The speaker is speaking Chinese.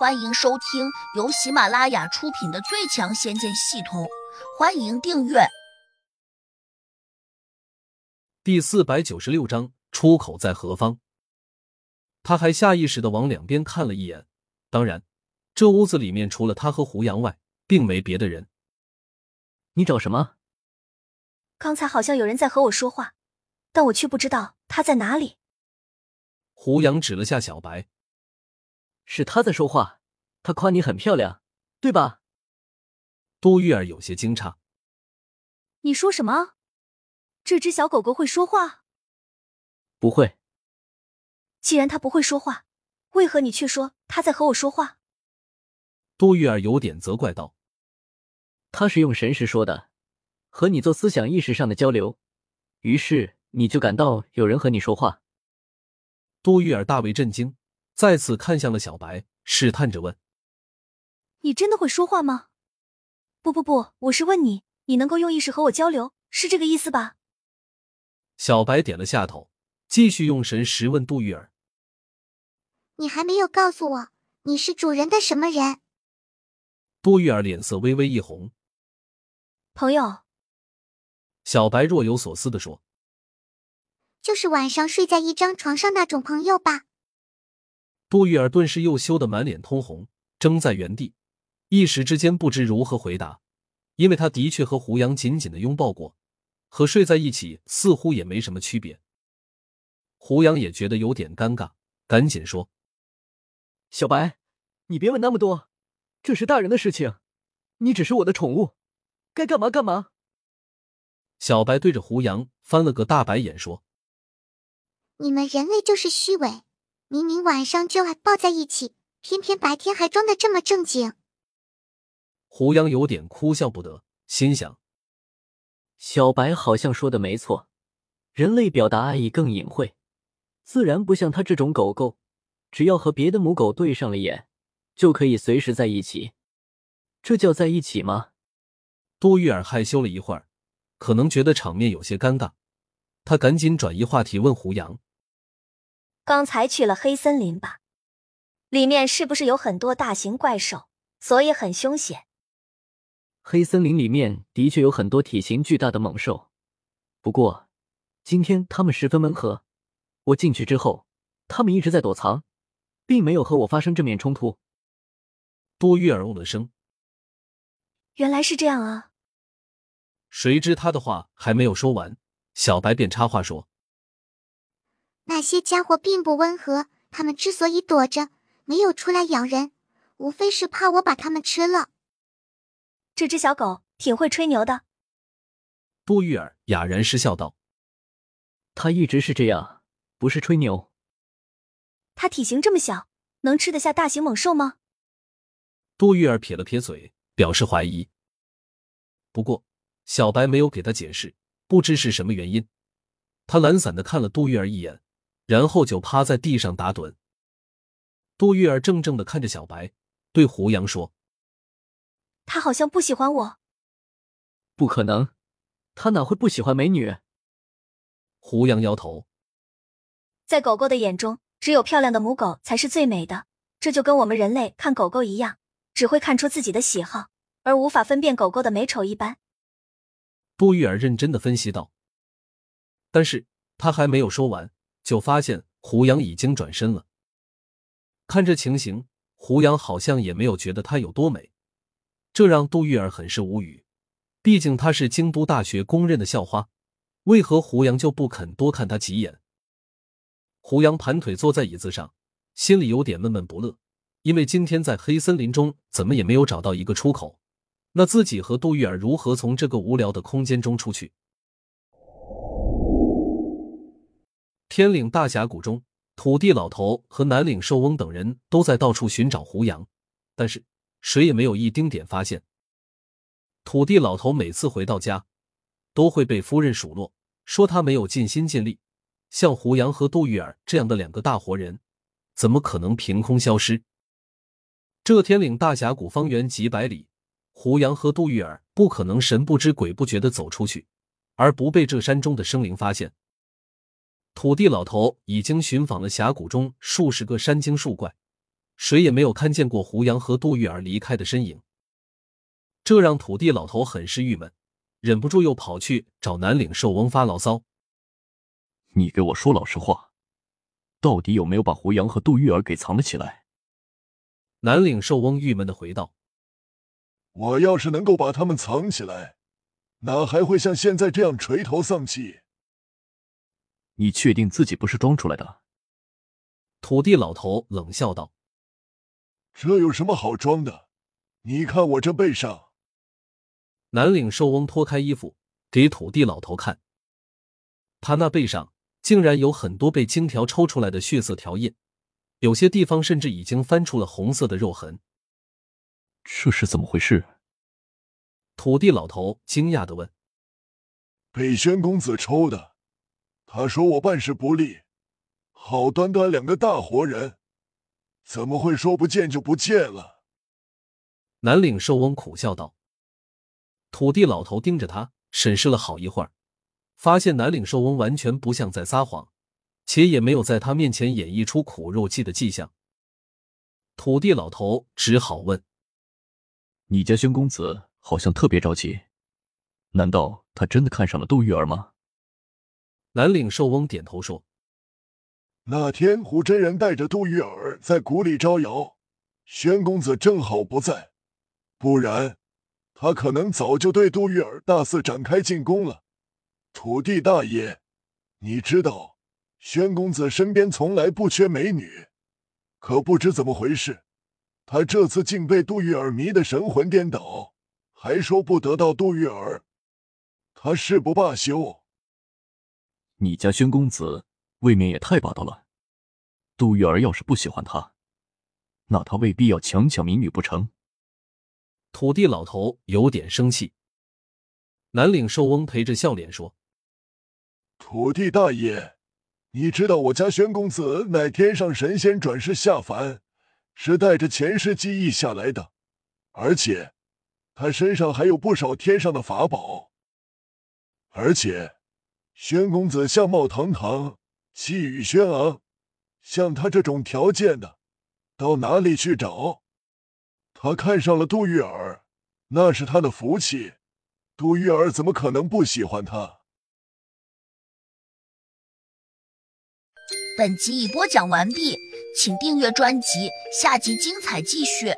欢迎收听由喜马拉雅出品的《最强仙剑系统》，欢迎订阅。第四百九十六章，出口在何方？他还下意识的往两边看了一眼，当然，这屋子里面除了他和胡杨外，并没别的人。你找什么？刚才好像有人在和我说话，但我却不知道他在哪里。胡杨指了下小白。是他在说话，他夸你很漂亮，对吧？杜玉儿有些惊诧。你说什么？这只小狗狗会说话？不会。既然它不会说话，为何你却说它在和我说话？杜玉儿有点责怪道：“它是用神识说的，和你做思想意识上的交流，于是你就感到有人和你说话。”杜玉儿大为震惊。再次看向了小白，试探着问：“你真的会说话吗？”“不不不，我是问你，你能够用意识和我交流，是这个意思吧？”小白点了下头，继续用神识问杜玉儿：“你还没有告诉我，你是主人的什么人？”杜玉儿脸色微微一红：“朋友。”小白若有所思的说：“就是晚上睡在一张床上那种朋友吧。”杜玉儿顿时又羞得满脸通红，怔在原地，一时之间不知如何回答，因为他的确和胡杨紧紧的拥抱过，和睡在一起似乎也没什么区别。胡杨也觉得有点尴尬，赶紧说：“小白，你别问那么多，这是大人的事情，你只是我的宠物，该干嘛干嘛。”小白对着胡杨翻了个大白眼，说：“你们人类就是虚伪。”明明晚上就爱抱在一起，偏偏白天还装的这么正经。胡杨有点哭笑不得，心想：小白好像说的没错，人类表达爱意更隐晦，自然不像他这种狗狗，只要和别的母狗对上了眼，就可以随时在一起。这叫在一起吗？杜玉儿害羞了一会儿，可能觉得场面有些尴尬，他赶紧转移话题问胡杨。刚才去了黑森林吧？里面是不是有很多大型怪兽，所以很凶险？黑森林里面的确有很多体型巨大的猛兽，不过今天他们十分温和。我进去之后，他们一直在躲藏，并没有和我发生正面冲突。多月儿哦了声，原来是这样啊！谁知他的话还没有说完，小白便插话说。那些家伙并不温和，他们之所以躲着，没有出来咬人，无非是怕我把他们吃了。这只小狗挺会吹牛的。杜玉儿哑然失笑道：“它一直是这样，不是吹牛。它体型这么小，能吃得下大型猛兽吗？”杜玉儿撇了撇嘴，表示怀疑。不过小白没有给他解释，不知是什么原因，他懒散的看了杜玉儿一眼。然后就趴在地上打盹。杜玉儿怔怔的看着小白，对胡杨说：“他好像不喜欢我。”“不可能，他哪会不喜欢美女？”胡杨摇头：“在狗狗的眼中，只有漂亮的母狗才是最美的。这就跟我们人类看狗狗一样，只会看出自己的喜好，而无法分辨狗狗的美丑一般。”杜玉儿认真的分析道。但是他还没有说完。就发现胡杨已经转身了。看这情形，胡杨好像也没有觉得她有多美，这让杜玉儿很是无语。毕竟她是京都大学公认的校花，为何胡杨就不肯多看她几眼？胡杨盘腿坐在椅子上，心里有点闷闷不乐，因为今天在黑森林中怎么也没有找到一个出口，那自己和杜玉儿如何从这个无聊的空间中出去？天岭大峡谷中，土地老头和南岭寿翁等人都在到处寻找胡杨，但是谁也没有一丁点发现。土地老头每次回到家，都会被夫人数落，说他没有尽心尽力。像胡杨和杜玉儿这样的两个大活人，怎么可能凭空消失？这天岭大峡谷方圆几百里，胡杨和杜玉儿不可能神不知鬼不觉的走出去，而不被这山中的生灵发现。土地老头已经寻访了峡谷中数十个山精树怪，谁也没有看见过胡杨和杜玉儿离开的身影，这让土地老头很是郁闷，忍不住又跑去找南岭寿翁发牢骚：“你给我说老实话，到底有没有把胡杨和杜玉儿给藏了起来？”南岭寿翁郁闷的回道：“我要是能够把他们藏起来，哪还会像现在这样垂头丧气？”你确定自己不是装出来的？土地老头冷笑道。这有什么好装的？你看我这背上。南岭寿翁脱开衣服给土地老头看，他那背上竟然有很多被金条抽出来的血色条印，有些地方甚至已经翻出了红色的肉痕。这是怎么回事？土地老头惊讶的问：“北宣公子抽的，他说我办事不力，好端端两个大活人。”怎么会说不见就不见了？南岭寿翁苦笑道。土地老头盯着他审视了好一会儿，发现南岭寿翁完全不像在撒谎，且也没有在他面前演绎出苦肉计的迹象。土地老头只好问：“你家宣公子好像特别着急，难道他真的看上了杜玉儿吗？”南岭寿翁点头说。那天胡真人带着杜玉儿在谷里招摇，宣公子正好不在，不然他可能早就对杜玉儿大肆展开进攻了。土地大爷，你知道，宣公子身边从来不缺美女，可不知怎么回事，他这次竟被杜玉儿迷得神魂颠倒，还说不得到杜玉儿，他誓不罢休。你家宣公子。未免也太霸道了。杜玉儿要是不喜欢他，那他未必要强抢民女不成？土地老头有点生气。南岭寿翁陪着笑脸说：“土地大爷，你知道我家宣公子乃天上神仙转世下凡，是带着前世记忆下来的，而且他身上还有不少天上的法宝。而且，宣公子相貌堂堂。”气宇轩昂，像他这种条件的，到哪里去找？他看上了杜玉儿，那是他的福气。杜玉儿怎么可能不喜欢他？本集已播讲完毕，请订阅专辑，下集精彩继续。